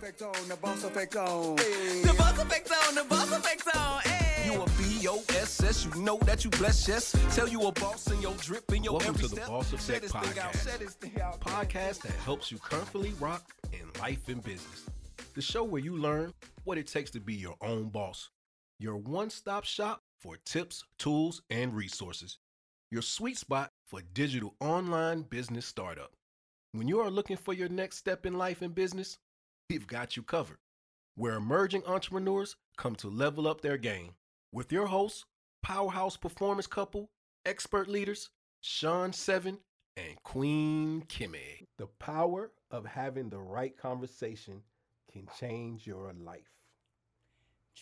effect on, the boss effect on. The boss effect on, the boss effect on. Hey. You a B-O-S-S, you know that you bless, yes. Tell you a boss in your drip in your Welcome every to the step. Boss Say Effect this thing out, Podcast. this thing out. podcast that helps you comfortably rock in life and business. The show where you learn what it takes to be your own boss. Your one stop shop for tips, tools, and resources. Your sweet spot for digital online business startup. When you are looking for your next step in life and business, we've got you covered. Where emerging entrepreneurs come to level up their game. With your hosts, powerhouse performance couple, expert leaders, Sean Seven and Queen Kimmy. The power of having the right conversation can change your life.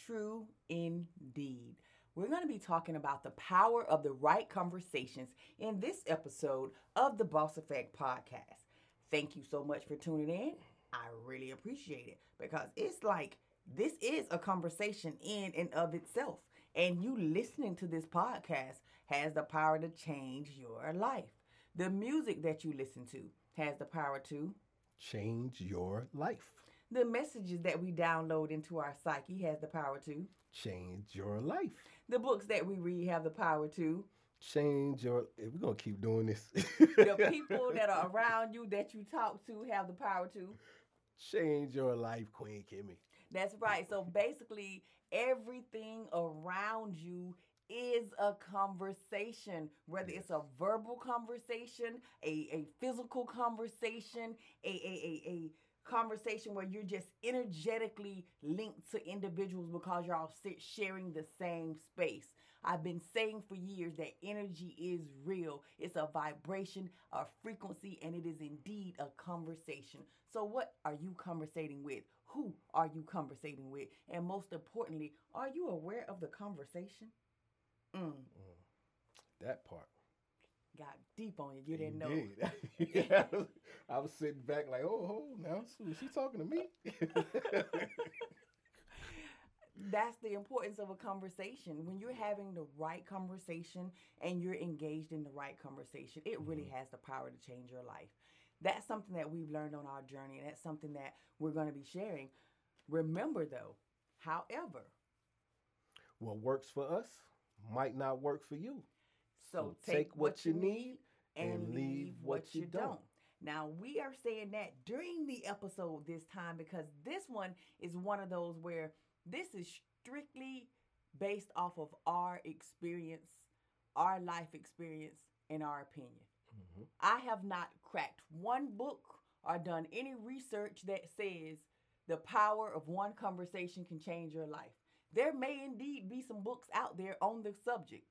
True indeed. We're going to be talking about the power of the right conversations in this episode of the Boss Effect podcast. Thank you so much for tuning in. I really appreciate it because it's like this is a conversation in and of itself. And you listening to this podcast has the power to change your life. The music that you listen to has the power to Change your life. the messages that we download into our psyche has the power to. Change your life. The books that we read have the power to. Change your. eh, We're gonna keep doing this. The people that are around you that you talk to have the power to. Change your life, Queen Kimmy. That's right. So basically, everything around you is a conversation, whether it's a verbal conversation, a, a physical conversation, a, a, a, a conversation where you're just energetically linked to individuals because you're all sharing the same space. I've been saying for years that energy is real. It's a vibration, a frequency, and it is indeed a conversation. So, what are you conversating with? Who are you conversating with? And most importantly, are you aware of the conversation? Mm, That part. Got deep on you. You didn't know. Yeah, I was- I was sitting back like, oh, oh now is she talking to me? That's the importance of a conversation. When you're having the right conversation and you're engaged in the right conversation, it really mm-hmm. has the power to change your life. That's something that we've learned on our journey, and that's something that we're going to be sharing. Remember, though, however, what works for us might not work for you. So, take, what you need and leave what you don't. Now, we are saying that during the episode this time because this one is one of those where this is strictly based off of our experience, our life experience, and our opinion. Mhm. I have not cracked one book or done any research that says the power of one conversation can change your life. There may indeed be some books out there on the subject.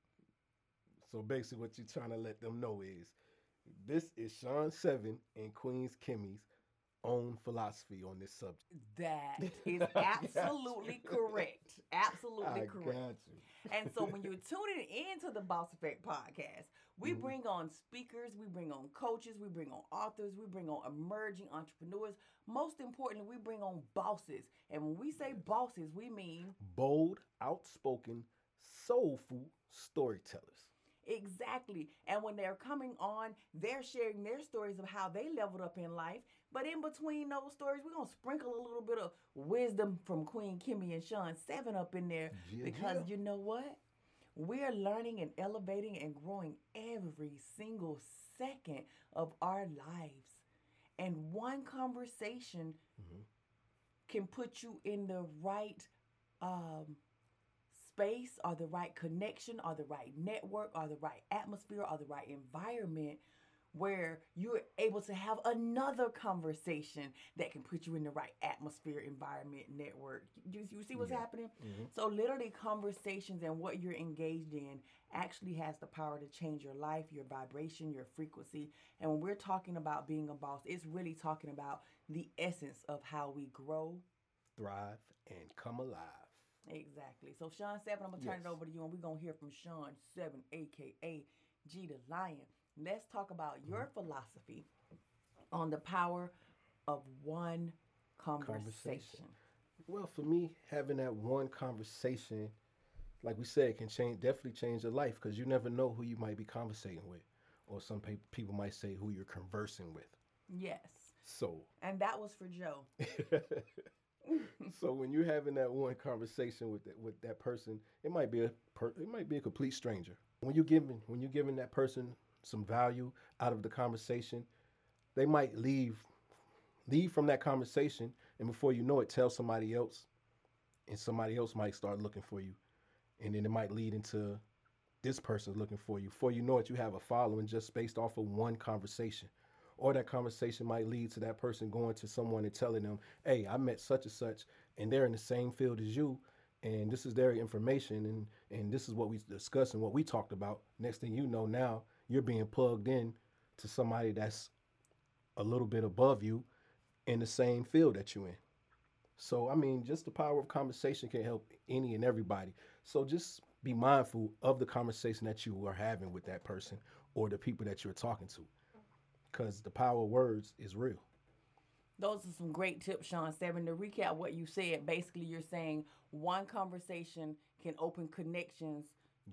So basically, what you're trying to let them know is this is Sean Seven and Queen's Kimmy's own philosophy on this subject. That is I got you. absolutely correct. Absolutely I correct. And so when you're tuning into the Boss Effect podcast, we Mhm. bring on speakers, we bring on coaches, we bring on authors, we bring on emerging entrepreneurs. Most importantly, we bring on bosses. And when we say bosses, we mean Bold, outspoken, soulful storytellers. Exactly. And when they're coming on, they're sharing their stories of how they leveled up in life. But in between those stories, we're going to sprinkle a little bit of wisdom from Queen Kimmy and Sean Seven up in there. Yeah, because yeah. you know what? We're learning and elevating and growing every single second of our lives. And one conversation Mhm. can put you in the right um, space or the right connection or the right network or the right atmosphere or the right environment where you're able to have another conversation that can put you in the right atmosphere, environment, network. You, you see what's Yeah. happening? Mhm. So, literally, conversations and what you're engaged in actually has the power to change your life, your vibration, your frequency. And when we're talking about being a boss, it's really talking about the essence of how we grow. Thrive and come alive. Exactly. So, Sean Seven, I'm going to turn Yes. it over to you, and we're going to hear from Sean Seven, aka G the Lion. Let's talk about your Mm-hmm. philosophy on the power of one conversation. Conversation. Well, for me, having that one conversation, like we said, can change definitely change your life because you never know who you might be conversating with, or some pe- people might say who you're conversing with. Yes. So, And that was for Joe. so when you're having that one conversation with that, with that person, it might be a per, it might be a complete stranger. When you're giving when you're giving that person some value out of the conversation, they might leave leave from that conversation, and before you know it, tell somebody else, and somebody else might start looking for you, and then it might lead into this person's looking for you. Before you know it, you have a following just based off of one conversation. Or that conversation might lead to that person going to someone and telling them, hey, I met such and such, and they're in the same field as you, and this is their information, and, and this is what we discussed and what we talked about. Next thing you know, now you're being plugged in to somebody that's a little bit above you in the same field that you're in. So, I mean, just the power of conversation can help any and everybody. So, just be mindful of the conversation that you are having with that person or the people that you're talking to because the power of words is real. Those are some great tips, Sean Seven. To recap what you said, basically you're saying one conversation can open connections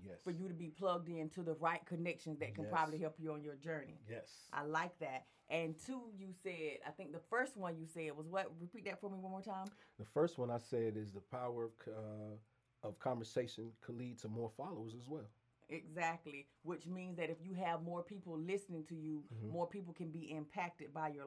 Yes. for you to be plugged into the right connections that can Yes. probably help you on your journey. Yes. I like that. And two, you said, I think the first one you said was what? Repeat that for me one more time. The first one I said is the power of, uh, of conversation could lead to more followers as well. Exactly. Which means that if you have more people listening to you, more people can be impacted by your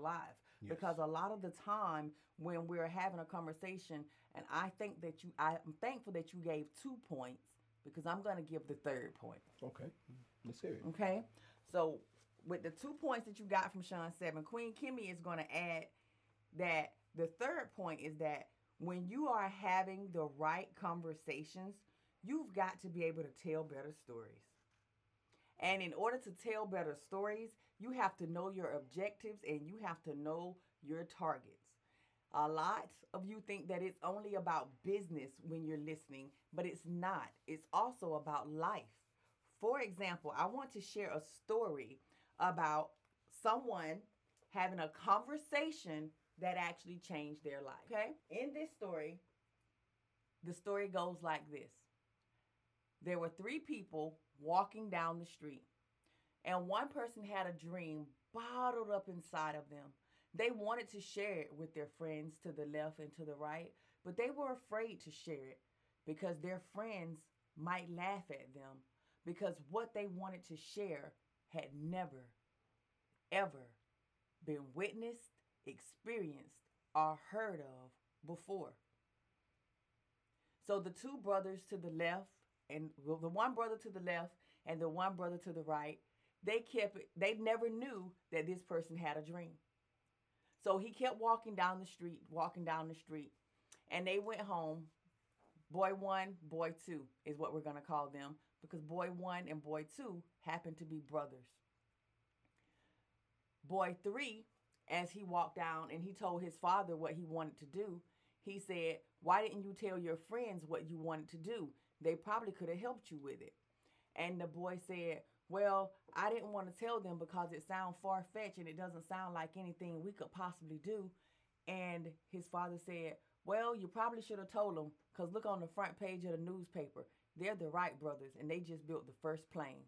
live. Because a lot of the time when we're having a conversation, and I think that you, I'm thankful that you gave two points because I'm going to give the third point. Okay. Let's hear it. Okay. So with the two points that you got from Sean Seven, Queen Kimmy is going to add that the third point is that when you are having the right conversations, you've got to be able to tell better stories. And in order to tell better stories, you have to know your objectives and you have to know your targets. A lot of you think that it's only about business when you're listening, but it's not. It's also about life. For example, I want to share a story about someone having a conversation that actually changed their life. Okay? In this story, the story goes like this There were three people walking down the street, and one person had a dream bottled up inside of them. They wanted to share it with their friends to the left and to the right, but they were afraid to share it because their friends might laugh at them because what they wanted to share had never, ever been witnessed, experienced, or heard of before. So the two brothers to the left, and the one brother to the left and the one brother to the right, they kept it, they never knew that this person had a dream. So he kept walking down the street, walking down the street, and they went home. Boy one, boy two is what we're going to call them because boy one and boy two happened to be brothers. Boy three, as he walked down and he told his father what he wanted to do, he said, Why didn't you tell your friends what you wanted to do? They probably could have helped you with it. And the boy said, Well, I didn't want to tell them because it sounds far fetched and it doesn't sound like anything we could possibly do. And his father said, Well, you probably should have told them because look on the front page of the newspaper. They're the Wright brothers and they just built the first plane.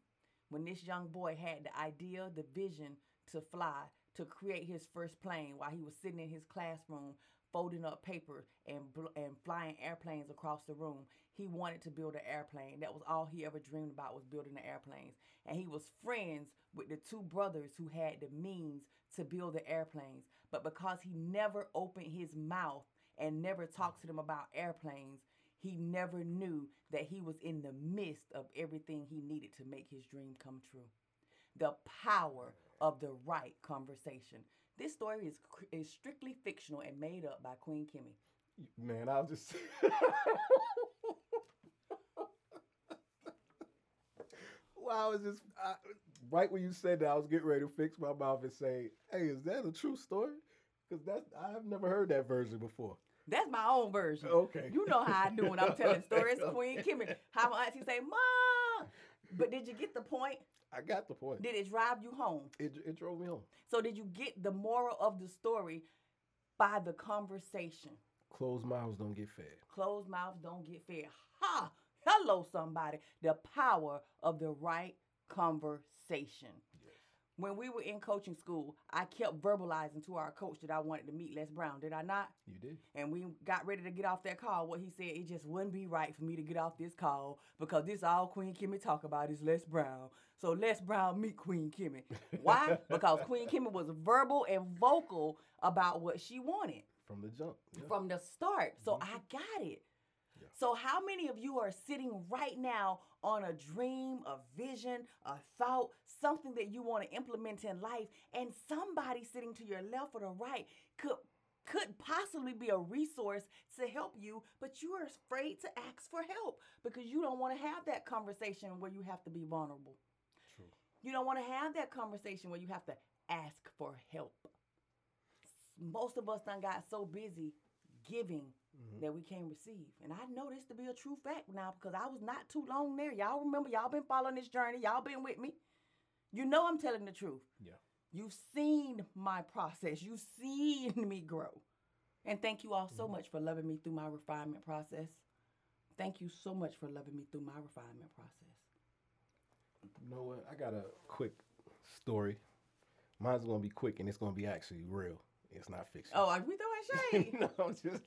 When this young boy had the idea, the vision to fly, to create his first plane while he was sitting in his classroom folding up paper and bl- and flying airplanes across the room. He wanted to build an airplane. That was all he ever dreamed about was building the airplanes. And he was friends with the two brothers who had the means to build the airplanes. But because he never opened his mouth and never talked to them about airplanes, he never knew that he was in the midst of everything he needed to make his dream come true. The power of the right conversation. This story is, is strictly fictional and made up by Queen Kimmy. Man, I was just. well, I was just. I, right when you said that, I was getting ready to fix my mouth and say, hey, is that a true story? Because that's I've never heard that version before. That's my own version. Okay. You know how I do when I'm telling stories, Queen Kimmy. How my auntie say, Mom. But did you get the point? I got the point. Did it drive you home? It, it drove me home. So did you get the moral of the story by the conversation? Closed mouths don't get fed. Closed mouths don't get fed. Ha! Hello, somebody. The power of the right conversation. When we were in coaching school, I kept verbalizing to our coach that I wanted to meet Les Brown. Did I not? You did. And we got ready to get off that call. What he said, it just wouldn't be right for me to get off this call because this all Queen Kimmy talk about is Les Brown. So Les Brown meet Queen Kimmy. Why? because Queen Kimmy was verbal and vocal about what she wanted From the jump. Yeah. from the start. So mm-hmm. I got it. So how many of you are sitting right now on a dream, a vision, a thought, something that you want to implement in life, and somebody sitting to your left or the right could could possibly be a resource to help you, but you are afraid to ask for help because you don't want to have that conversation where you have to be vulnerable. True. You don't want to have that conversation where you have to ask for help. Most of us done got so busy giving mm-hmm. that we can't receive. And I know this to be a true fact now because I was not too long there. Y'all remember, y'all been following this journey, y'all been with me. You know I'm telling the truth. Yeah. You've seen my process, you've seen me grow. And thank you all so mm-hmm. much for loving me through my refinement process. Thank you so much for loving me through my refinement process. You know what? I got a quick story. Mine's gonna be quick and it's gonna be actually real. It's not fiction. Oh, are we throwing shade? no, I'm just, just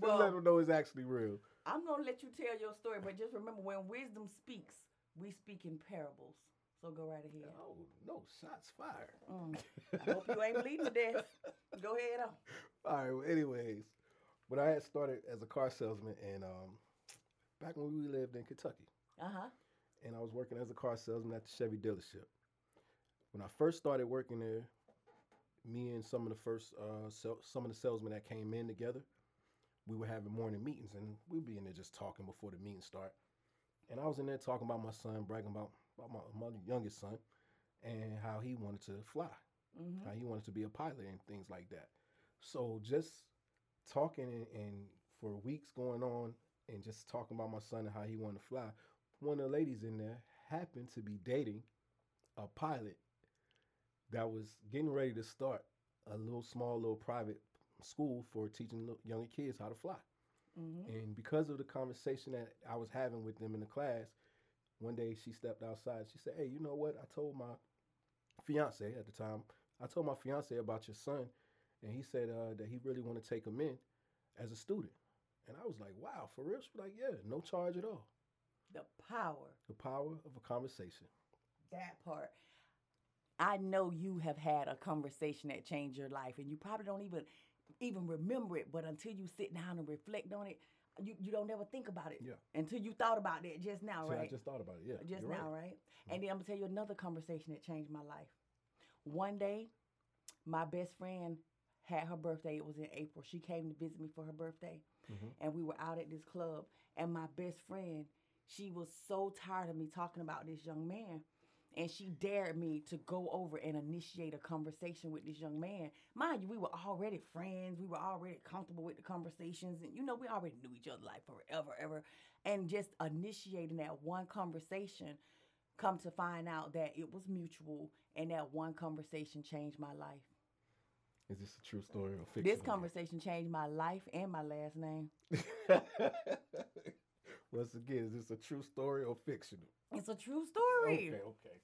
Well- let them know it's actually real. I'm gonna let you tell your story, but just remember when wisdom speaks, we speak in parables. So go right ahead. Oh no, shots fired. Mm. I hope you ain't bleeding to death. Go ahead on. All right. Well, anyways, when I had started as a car salesman, and um, back when we lived in Kentucky, Uh huh. and I was working as a car salesman at the Chevy dealership. When I first started working there, me and some of the first uh, sel- some of the salesmen that came in together, we were having morning meetings, and we'd be in there just talking before the meeting start. And I was in there talking about my son, bragging about, about my, my youngest son, and how he wanted to fly, Mm-hmm. how he wanted to be a pilot and things like that. So just talking and, and for weeks going on, and just talking about my son and how he wanted to fly. One of the ladies in there happened to be dating a pilot that was getting ready to start a little small little private school for teaching younger kids how to fly. Mm-hmm. And because of the conversation that I was having with them in the class, one day she stepped outside. She said, "Hey, you know what? I told my fiance at the time. I told my fiance about your son, and he said uh, that he really want to take him in as a student." And I was like, "Wow, for real?" She was like, "Yeah, no charge at all. The power, The power of a conversation." that part. I know you have had a conversation that changed your life, and you probably don't even even remember it. But until you sit down and reflect on it, you, you don't ever think about it. Yeah. Until you thought about it just now, See, right? I just thought about it. Yeah, just now, right. right? And then I'm gonna tell you another conversation that changed my life. One day, my best friend had her birthday. It was in April. She came to visit me for her birthday, Mhm. and we were out at this club. And my best friend, she was so tired of me talking about this young man. And she dared me to go over and initiate a conversation with this young man. Mind you, we were already friends. We were already comfortable with the conversations. And, you know, we already knew each other like forever, ever. And just initiating that one conversation, come to find out that it was mutual. And that one conversation changed my life. Is this a true story or fiction? This conversation changed my life and my last name. Once again, is this a true story or fictional? It's a true story. Okay, okay.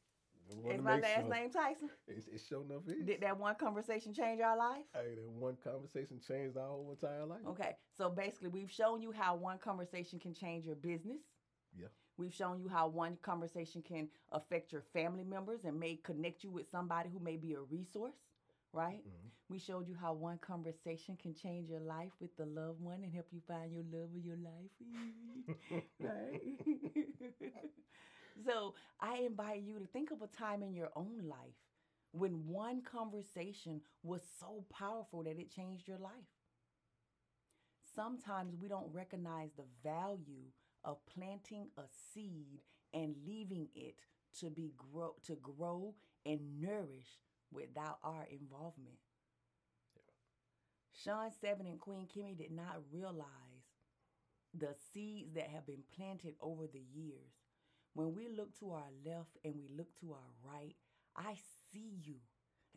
Is my last sure. name Tyson? It's, it sure enough is. Did that one conversation change our life? Hey, that one conversation changed our whole entire life. Okay, so basically, we've shown you how one conversation can change your business. Yeah. We've shown you how one conversation can affect your family members and may connect you with somebody who may be a resource, right? Mhm. We showed you how one conversation can change your life with the loved one and help you find your love of your life. right? so I invite you to think of a time in your own life when one conversation was so powerful that it changed your life. Sometimes we don't recognize the value of planting a seed and leaving it to be grow to grow and nourish without our involvement. Sean Seven and Queen Kimmy did not realize the seeds that have been planted over the years. When we look to our left and we look to our right, I see you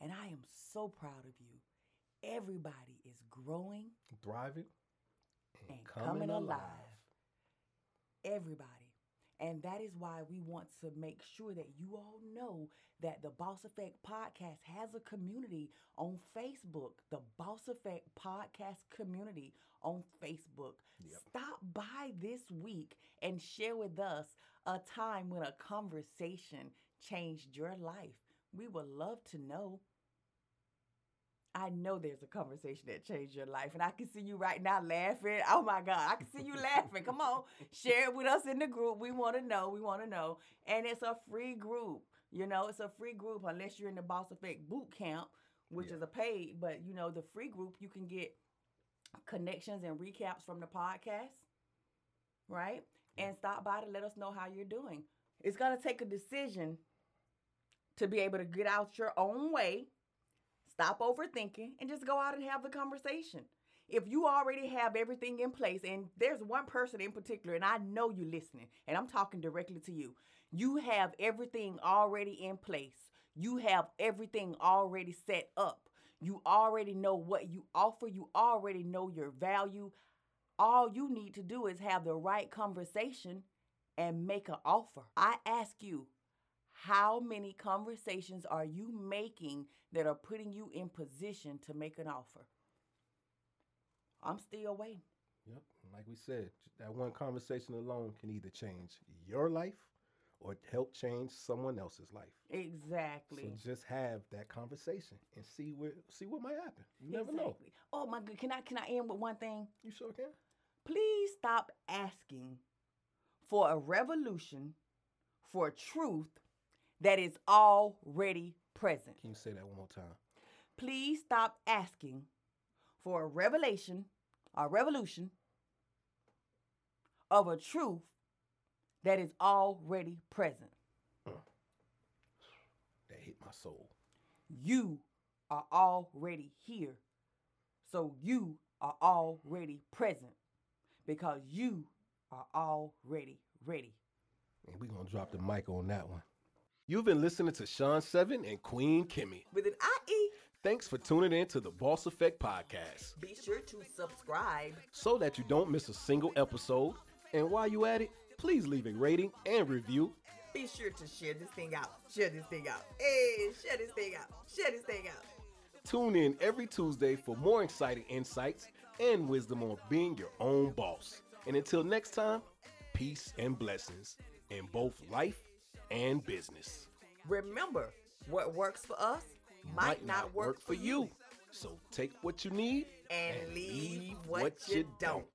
and I am so proud of you. Everybody is growing Thriving and coming alive. Everybody. And that is why we want to make sure that you all know that the Boss Effect podcast has a community on Facebook, the Boss Effect podcast community on Facebook. Stop by this week and share with us a time when a conversation changed your life. We would love to know. I know there's a conversation that changed your life, and I can see you right now laughing. Oh my God, I can see you laughing. Come on, share it with us in the group. We want to know. We want to know. And it's a free group. You know, it's a free group unless you're in the Boss Effect Boot Camp, which Yeah. is a paid. But you know, the free group you can get connections and recaps from the podcast, right? And stop by to let us know how you're doing. It's gonna take a decision to be able to get out your own way, stop overthinking, and just go out and have the conversation. If you already have everything in place, and there's one person in particular, and I know you're listening, and I'm talking directly to you, you have everything already in place. You have everything already set up. You already know what you offer. You already know your value. All you need to do is have the right conversation and make an offer. I ask you, how many conversations are you making that are putting you in position to make an offer? I'm still waiting. Yep. Like we said, that one conversation alone can either change your life or help change someone else's life. Exactly. So just have that conversation and see where see what might happen. You never know. Oh my god, can I can I end with one thing? You sure can. Please stop asking for a revolution for truth that is already present. Can you say that one more time? Please stop asking for a revelation, a revolution of a truth that is already present. Mm. That hit my soul. You are already here. So you are already present because you are already ready. And we're gonna drop the mic on that one. You've been listening to Sean Seven and Queen Kimmy. With an IE, Thanks for tuning in to the Boss Effect Podcast. be sure to subscribe. So that you don't miss a single episode. And while you're at it, please leave a rating and review. Be sure to share this thing out. Share this thing out. Hey, share this thing out. Share this thing out. Tune in every Tuesday for more exciting insights and wisdom on being your own boss. And until next time, peace and blessings in both life and business. Remember, what works for us might, not work, for you. So take what you need And leave what you don't.